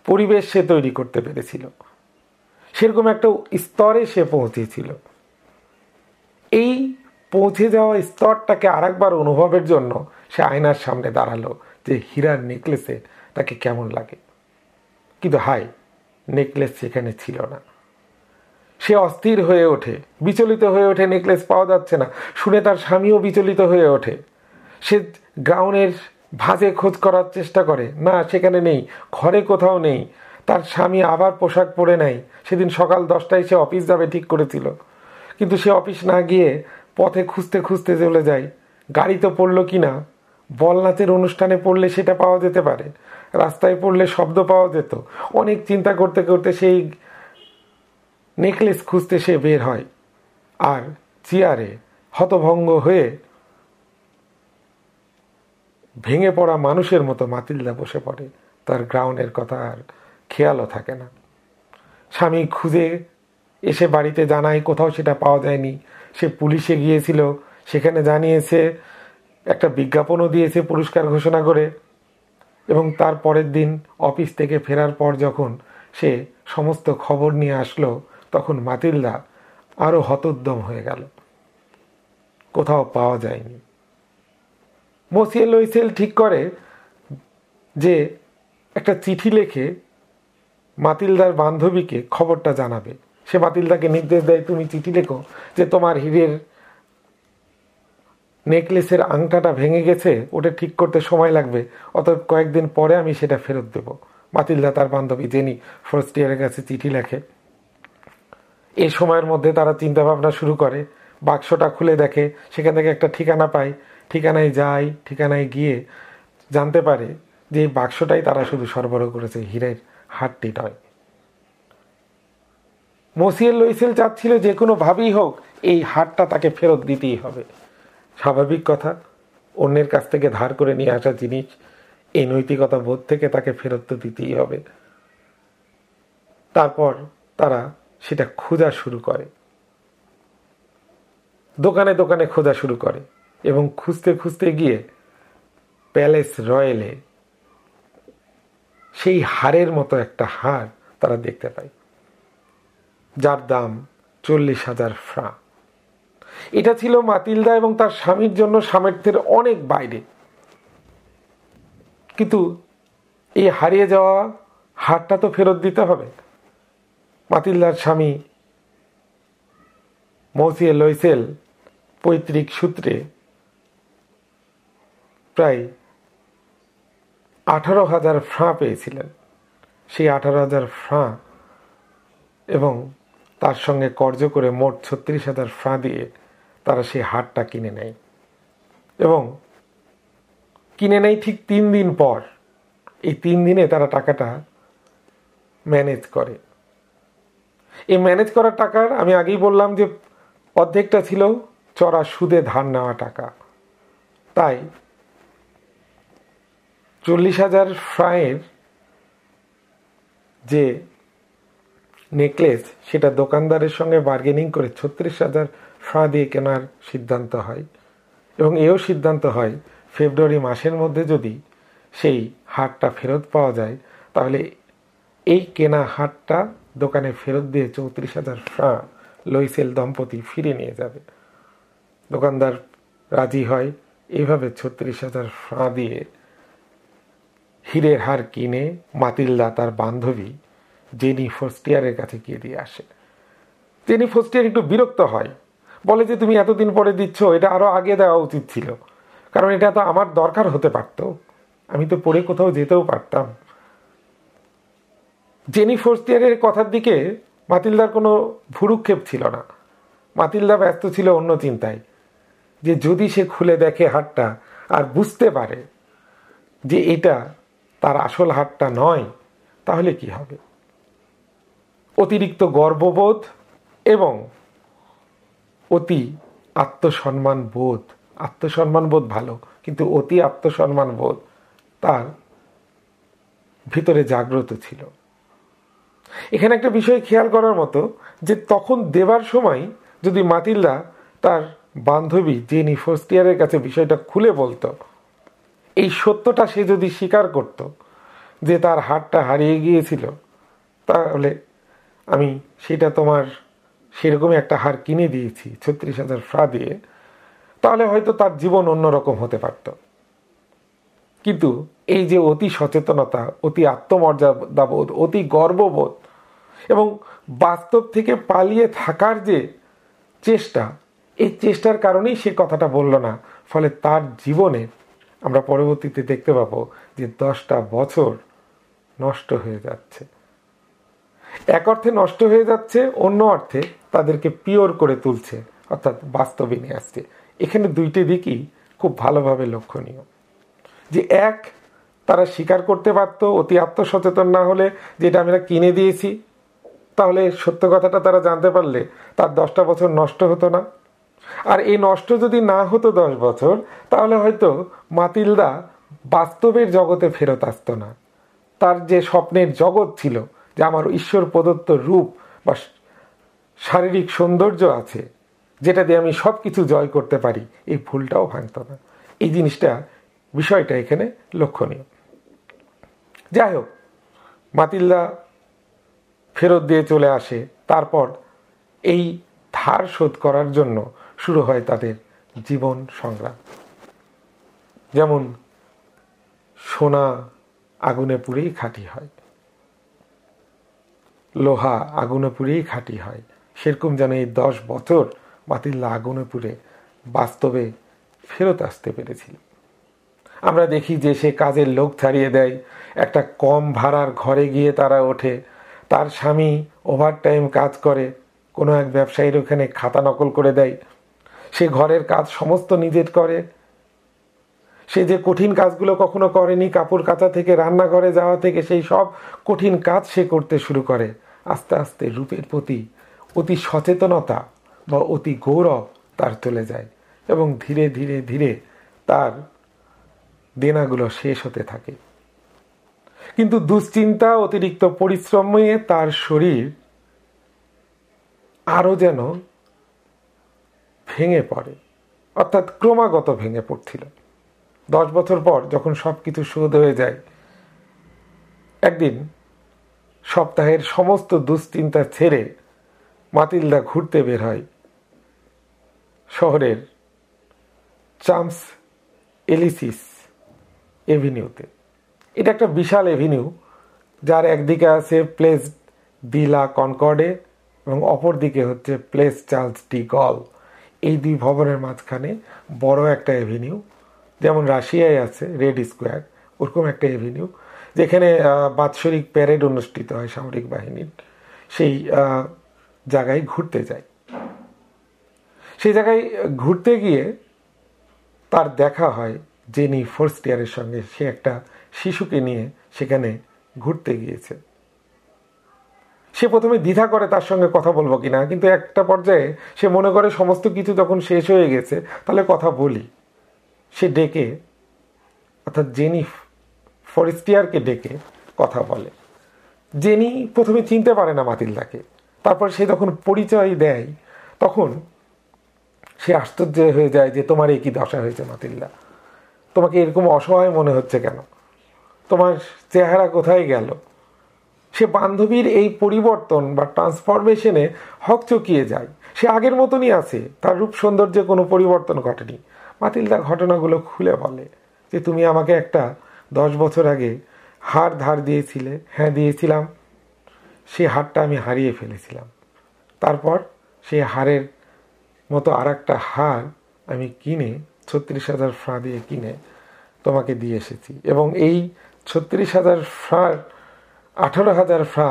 পরিবেশ সে তৈরি করতে পেরেছিল। সেরকম একটা স্তরে সে পৌঁছেছিল। এই পৌঁছে যাওয়া স্তরটাকে আরেকবার অনুভবের জন্য সে আয়নার সামনে দাঁড়াল যে হীরার নেকলেসে তাকে কেমন লাগে। কিন্তু হাই নেকলেস সেখানে ছিল না। সে অস্থির হয়ে ওঠে, বিচলিত হয়ে ওঠে, নেকলেস পাওয়া যাচ্ছে না। শুনে তার স্বামীও বিচলিত হয়ে ওঠে। সে গ্রাউনের ভাজে খোঁজ করার চেষ্টা করে, না, সেখানে নেই, ঘরে কোথাও নেই তার স্বামী আবার পোশাক পরে নেয়। সেদিন সকাল দশটায় সে অফিস যাবে ঠিক করেছিল। কিন্তু সে অফিস না গিয়ে পথে খুঁজতে খুঁজতে চলে যায়। গাড়ি তো পড়ল কি না? বল নাচের অনুষ্ঠানে পড়লে সেটা পাওয়া যেতে পারে। রাস্তায় পড়লে শব্দ পাওয়া যেত। অনেক চিন্তা করতে করতে সেই নেকলেস খুঁজতে সে বের হয়। আর চেয়ারে হতভঙ্গ হয়ে ভেঙে পড়া মানুষের মতো মাতিলদা বসে পড়ে। তার গ্রাউন্ডের কথা আর খেয়ালও থাকে না। স্বামী খুঁজে এসে বাড়িতে জানায়, কোথাও সেটা পাওয়া যায়নি। সে পুলিশে গিয়েছিল, সেখানে জানিয়েছে, একটা বিজ্ঞাপনও দিয়েছে পুরস্কার ঘোষণা করে। এবং তার পরের দিন অফিস থেকে ফেরার পর যখন সে সমস্ত খবর নিয়ে আসলো, তখন মাতিলদা আরও হতোদ্যম হয়ে গেল। কোথাও পাওয়া যায়নি। মসিয়ে লইসেল ঠিক করে যে একটা চিঠি লেখে মাতিলদার বান্ধবীকে খবরটা জানাবে। সে মাতিলদাকে নির্দেশ দেয়, তুমি চিঠি লেখো যে তোমার হীরের নেকলেসের আংটাটা ভেঙে গেছে, ওটা ঠিক করতে সময় লাগবে, অতএব কয়েকদিন পরে আমি সেটা ফেরত দেব। মাতিলদা তার বান্ধবী জেনি ফার্স্ট ইয়ারের কাছে চিঠি লেখে। এই সময়ের মধ্যে তারা চিন্তা ভাবনা শুরু করে। বাক্সটা খুলে দেখে, সেখান থেকে একটা ঠিকানা পায়। ঠিকানায় যায়, ঠিকানায় গিয়ে জানতে পারে যে এই বাক্সটাই তারা শুধু সরবরাহ করেছে হীরের। হাটটি নয়। মসিয়েল লইসেল চাচ্ছিল যে কোনোভাবেই হোক, এই হাটটা তাকে ফেরত দিতেই হবে। স্বাভাবিক কথা, অন্যের কাছ থেকে ধার করে নিয়ে আসা জিনিস, এই নৈতিকতা বোধ থেকে তাকে ফেরত তো দিতেই হবে। তারপর তারা সেটা খোঁজা শুরু করে। দোকানে দোকানে খোঁজা শুরু করে এবং খুঁজতে খুঁজতে গিয়ে প্যালেস রয়েলে সেই হারের মতো একটা হার তারা দেখতে পায়। যার দাম চল্লিশ হাজার ফ্রা। এটা ছিল মাতিলদা এবং তার স্বামীর জন্য সামর্থ্যের অনেক বাইরে। কিন্তু এই হারিয়ে যাওয়া হারটা তো ফেরত দিতে হবে। মাতিলদার স্বামী মৌসিয়ে লইসেল পৈতৃক সূত্রে প্রায় আঠারো হাজার ফ্রাঁ পেয়েছিলেন। সেই আঠারো হাজার ফ্রাঁ এবং তার সঙ্গে কর্য করে মোট ছত্রিশ হাজার ফ্রাঁ দিয়ে তারা সেই হাটটা কিনে নেয়। এবং কিনে নেয় ঠিক তিন দিন পর। এই তিন দিনে তারা টাকাটা ম্যানেজ করে। এই ম্যানেজ করার টাকার আমি আগেই বললাম যে অর্ধেকটা ছিল চড়া সুদে ধার নেওয়া টাকা। তাই চল্লিশ হাজার ফ্রায়ের যে নেকলেস, সেটা দোকানদারের সঙ্গে বার্গেনিং করে ছত্রিশ হাজার ফ্রা দিয়ে কেনার সিদ্ধান্ত হয়। এবং এও সিদ্ধান্ত হয়, ফেব্রুয়ারি মাসের মধ্যে যদি সেই হাটটা ফেরত পাওয়া যায়, তাহলে এই কেনা হাটটা দোকানে ফেরত দিয়ে চৌত্রিশ হাজার ফ্রা লইসেল দম্পতি ফিরে নিয়ে যাবে। দোকানদার রাজি হয়, এভাবে ছত্রিশ হাজার ফ্রা দিয়ে হীরের হার কিনে মাতিলদা তার বান্ধবী জেনি ফোস্টিয়ারের কাছে গিয়ে দিয়ে আসে। জেনি ফোস্টিয়ার একটু বিরক্ত হয়। বলে যে, তুমি এতদিন পরে দিচ্ছ, এটা আরও আগে দেওয়া উচিত ছিল। কারণ এটা তো আমার দরকার হতে পারত। আমি তো পরে কোথাও যেতেও পারতাম। জেনি ফোর্সিয়ারের কথার দিকে মাতিলদার কোনো ভুরুক্ষেপ ছিল না। মাতিলদা ব্যস্ত ছিল অন্য চিন্তায়, যে যদি সে খুলে দেখে হাটটা আর বুঝতে পারে যে এটা তার আসল হাটটা নয়, তাহলে কি হবে? অতিরিক্ত গর্ববোধ এবং অতি আত্মসম্মান বোধ। আত্মসম্মান বোধ ভালো, কিন্তু অতি আত্মসম্মান বোধ তার ভিতরে জাগ্রত ছিল। এখানে একটা বিষয় খেয়াল করার মতো যে তখন দেবার সময় যদি মাতিল্লা তার বান্ধবী জেনি ফার্স্ট ইয়ারের কাছে বিষয়টা খুলে বলতো এই সত্যটা সে যদি স্বীকার করত যে তার হাটটা হারিয়ে গিয়েছিল, তাহলে আমি সেটা তোমার সেরকমই একটা হার কিনে দিয়েছি, ছত্রিশ হাজার ফ্রা দিয়ে, তাহলে হয়তো তার জীবন অন্যরকম হতে পারত। কিন্তু এই যে অতি সচেতনতা, অতি আত্মমর্যাদাবোধ অতি গর্ববোধ এবং বাস্তব থেকে পালিয়ে থাকার যে চেষ্টা, এই চেষ্টার কারণেই সে কথাটা বলল না, ফলে তার জীবনে আমরা পরবর্তীতে দেখতে পাবো যে দশটা বছর নষ্ট হয়ে যাচ্ছে। এক অর্থে নষ্ট হয়ে যাচ্ছে, অন্য অর্থে তাদেরকে পিওর করে তুলছে, অর্থাৎ বাস্তবে নিয়ে আসছে। এখানে দুইটি দিকই খুব ভালোভাবে লক্ষণীয়। যে এক, তারা স্বীকার করতে পারতো অতি আত্মসচেতন না হলে যেটা আমরা কিনে দিয়েছি, তাহলে সত্য কথাটা তারা জানতে পারলে তার দশটা বছর নষ্ট হতো না। আর এই নষ্ট যদি না হতো দশ বছর, তাহলে হয়তো মাতিলদা বাস্তবের জগতে ফেরত আসতো না। তার যে স্বপ্নের জগৎ ছিল, যে আমার ঈশ্বর প্রদত্ত রূপ বা শারীরিক সৌন্দর্য আছে, যেটা দিয়ে আমি সব কিছু জয় করতে পারি, এই ভুলটাও ভাঙত না। এই জিনিসটা, বিষয়টা এখানে লক্ষণীয়। যাই হোক মাতিল্লা ফেরত দিয়ে চলে আসে। তারপর এই ধার শোধ করার জন্য শুরু হয় তাদের জীবন সংগ্রাম। যেমন সোনা আগুনে পুড়েই খাঁটি হয়, লোহা আগুনে পুড়েই খাঁটি হয়, সেরকম যেন এই দশ বছর বাতিল্লা আগুনে পুড়ে বাস্তবে ফেরত আসতে পেরেছিল। আমরা দেখি যে সে কাজের লোক ছাড়িয়ে দেয়, একটা কম ভাড়ার ঘরে গিয়ে তারা ওঠে, তার স্বামী ওভার টাইম কাজ করে, কোনো এক ব্যবসায়ীর ওখানে খাতা নকল করে দেয় সে ঘরের কাজ সমস্ত নিজের করে। সে যে কঠিন কাজগুলো কখনো করেনি, কাপড় কাচা থেকে, রান্নাঘরে যাওয়া থেকে, সেই সব কঠিন কাজ সে করতে শুরু করে। আস্তে আস্তে রূপের প্রতি অতি সচেতনতা বা অতি গৌরব তার চলে যায় এবং ধীরে ধীরে ধীরে তার দেনাগুলো শেষ হতে থাকে। কিন্তু দুশ্চিন্তা, অতিরিক্ত পরিশ্রমে তার শরীর আরও যেন ভেঙে পড়ে। অর্থাৎ ক্রমাগত ভেঙে পড়ছিল। দশ বছর পর যখন সব কিছু শোধ হয়ে যায়, একদিন সপ্তাহের সমস্ত দুশ্চিন্তা ছেড়ে মাতিলদা ঘুরতে বের হয় শহরের চামস এলিসিস এভিনিউতে। এটা একটা বিশাল এভিনিউ, যার একদিকে আছে প্লেস দিলা কনকর্ডে এবং অপর দিকে হচ্ছে প্লেস চার্লস ডি গল। এই দুই ভবনের মাঝখানে বড় একটা এভিনিউ যেমন রাশিয়ায় আছে রেড স্কোয়ার ওরকম একটা এভিনিউ যেখানে বাৎসরিক প্যারেড অনুষ্ঠিত হয় সামরিক বাহিনীর। সেই জায়গায় ঘুরতে যায়। সেই জায়গায় ঘুরতে গিয়ে তার দেখা হয় জেনি ফার্স্ট ইয়ারের সঙ্গে। সে একটা শিশুকে নিয়ে সেখানে ঘুরতে গিয়েছে। সে প্রথমে দ্বিধা করে তার সঙ্গে কথা বলব কিনা, কিন্তু একটা পর্যায়ে সে মনে করে সমস্ত কিছু যখন শেষ হয়ে গেছে, তাহলে কথা বলি। সে ডেকে, অর্থাৎ জেনি ফরেস্টিয়ারকে ডেকে কথা বলে। জেনি প্রথমে চিনতে পারে না মাতিল্লাকে। তারপর সে যখন পরিচয় দেয়, তখন সে আশ্চর্য হয়ে যায় যে, তোমার এই কি দশা হয়েছে মাতিল্লা? তোমাকে এরকম অসহায় মনে হচ্ছে কেন? তোমার চেহারা কোথায় গেল? সে বান্ধবীর এই পরিবর্তন বা ট্রান্সফরমেশনে হক চকিয়ে যায়। সে আগের মতনই আছে, তার রূপ সৌন্দর্যে কোনো পরিবর্তন ঘটেনি। মাতিলদা ঘটনাগুলো খুলে বলে যে, তুমি আমাকে একটা দশ বছর আগে হার ধার দিয়েছিলে হ্যাঁ দিয়েছিলাম। সেই হারটা আমি হারিয়ে ফেলেছিলাম। তারপর সেই হারের মতো আর একটা হার আমি কিনে, ছত্রিশ হাজার ফ্রা দিয়ে কিনে তোমাকে দিয়ে এসেছি। এবং এই ছত্রিশ হাজার ফ্রার আঠারো হাজার ফ্রা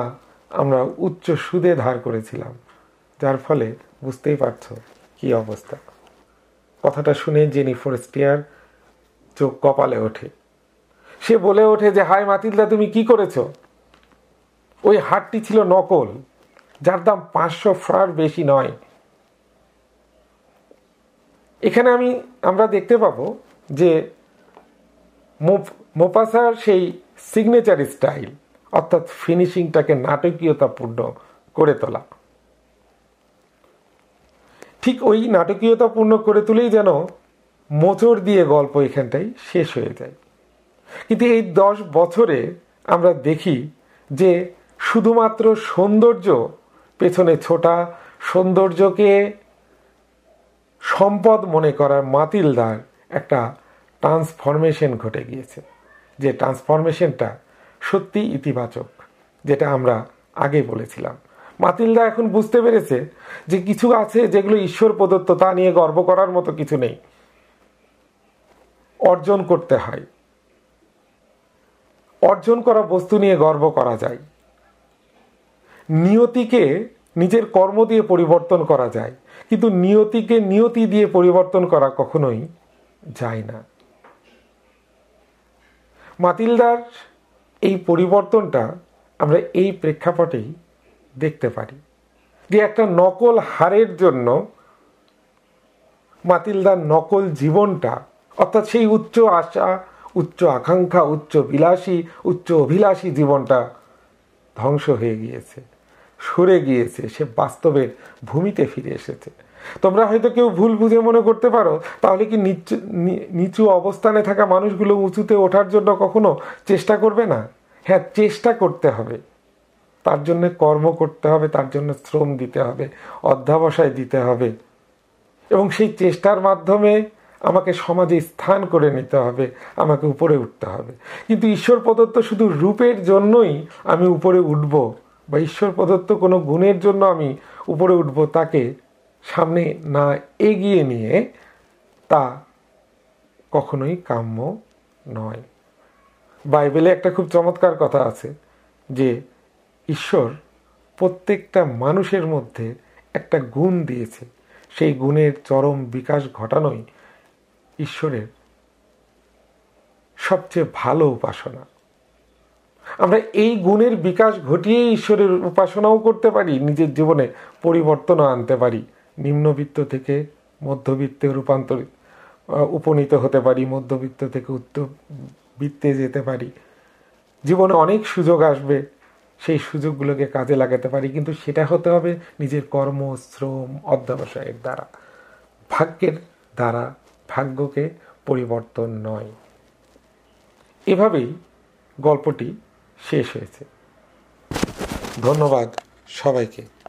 আমরা উচ্চ সুদে ধার করেছিলাম, যার ফলে বুঝতেই পারছ কি অবস্থা। কথাটা শুনে জেনি ফরেস্টিয়ার চোখ কপালে ওঠে। সে বলে ওঠে যে, হায় মাতিলদা, তুমি কি করেছ? ওই হাটটি ছিল নকল, যার দাম পাঁচশো ফ্রার বেশি নয়। এখানে আমি, আমরা দেখতে পাবো যে মোপাসার সেই সিগনেচার স্টাইল অর্থাৎ ফিনিশিংটাকে নাটকীয়তাপূর্ণ করে তোলা। ঠিক ওই নাটকীয়তাপূর্ণ করে তুলেই যেন মোচড় দিয়ে গল্প এখানটাই শেষ হয়ে যায়। কিন্তু এই দশ বছরে আমরা দেখি যে শুধুমাত্র সৌন্দর্য, পেছনে ছোটা সৌন্দর্যকে সম্পদ মনে করার মাতিলদার একটা ট্রান্সফরমেশন ঘটে গিয়েছে। যে ট্রান্সফরমেশনটা সত্যি ইতিবাচক, যেটা আমরা আগে বলেছিলাম। মাতিলদা এখন বুঝতে পেরেছে যে কিছু আছে যেগুলো ঈশ্বর প্রদত্ত, তা নিয়ে গর্ব করার মতো কিছু নেই। অর্জন করতে হয়। অর্জন করা বস্তু নিয়ে গর্ব করা যায়। নিয়তিকে নিজের কর্ম দিয়ে পরিবর্তন করা যায়। কিন্তু নিয়তিকে নিয়তি দিয়ে পরিবর্তন করা কখনোই যায় না। মাতিলদার এই পরিবর্তনটা আমরা এই প্রেক্ষাপটেই দেখতে পারি। যে একটা নকল হারের জন্য মাতিলদার নকল জীবনটা, অর্থাৎ সেই উচ্চ আশা, উচ্চ আকাঙ্ক্ষা, উচ্চ বিলাসী, উচ্চ অভিলাষী জীবনটা ধ্বংস হয়ে গিয়েছে, সরে গিয়েছে, সে বাস্তবের ভূমিতে ফিরে এসেছে। তোমরা হয়তো কেউ ভুল বুঝে মনে করতে পারো, তাহলে কি নিচু নিচু অবস্থানে থাকা মানুষগুলো উঁচুতে ওঠার জন্য কখনো চেষ্টা করবে না? হ্যাঁ চেষ্টা করতে হবে। তার জন্য কর্ম করতে হবে, তার জন্য শ্রম দিতে হবে, অধ্যাবসায় দিতে হবে। এবং সেই চেষ্টার মাধ্যমে আমাকে সমাজে স্থান করে নিতে হবে, আমাকে উপরে উঠতে হবে। কিন্তু ঈশ্বর প্রদত্ত শুধু রূপের জন্যই আমি উপরে উঠব, বা ঈশ্বর প্রদত্ত কোনো গুণের জন্য আমি উপরে উঠব, তাকে সামনে না এগিয়ে নিয়ে তা কখনোই কাম্য নয়। বাইবেলে একটা খুব চমৎকার কথা আছে যে ঈশ্বর প্রত্যেকটা মানুষের মধ্যে একটা গুণ দিয়েছে। সেই গুণের চরম বিকাশ ঘটানোই ঈশ্বরের সবচেয়ে ভালো উপাসনা। আমরা এই গুণের বিকাশ ঘটিয়ে ঈশ্বরের উপাসনাও করতে পারি, নিজের জীবনে পরিবর্তনও আনতে পারি। নিম্নবিত্ত থেকে মধ্যবিত্তে রূপান্তরিত উপনীত হতে পারি, মধ্যবিত্ত থেকে উচ্চবিত্তে যেতে পারি। জীবনে অনেক সুযোগ আসবে, সেই সুযোগগুলোকে কাজে লাগাতে পারি, কিন্তু সেটা হতে হবে নিজের কর্ম, শ্রম, অধ্যবসায়ের দ্বারা। ভাগ্যের দ্বারা ভাগ্যকে পরিবর্তন নয়। এভাবেই গল্পটি শেষ হয়েছে। ধন্যবাদ সবাইকে।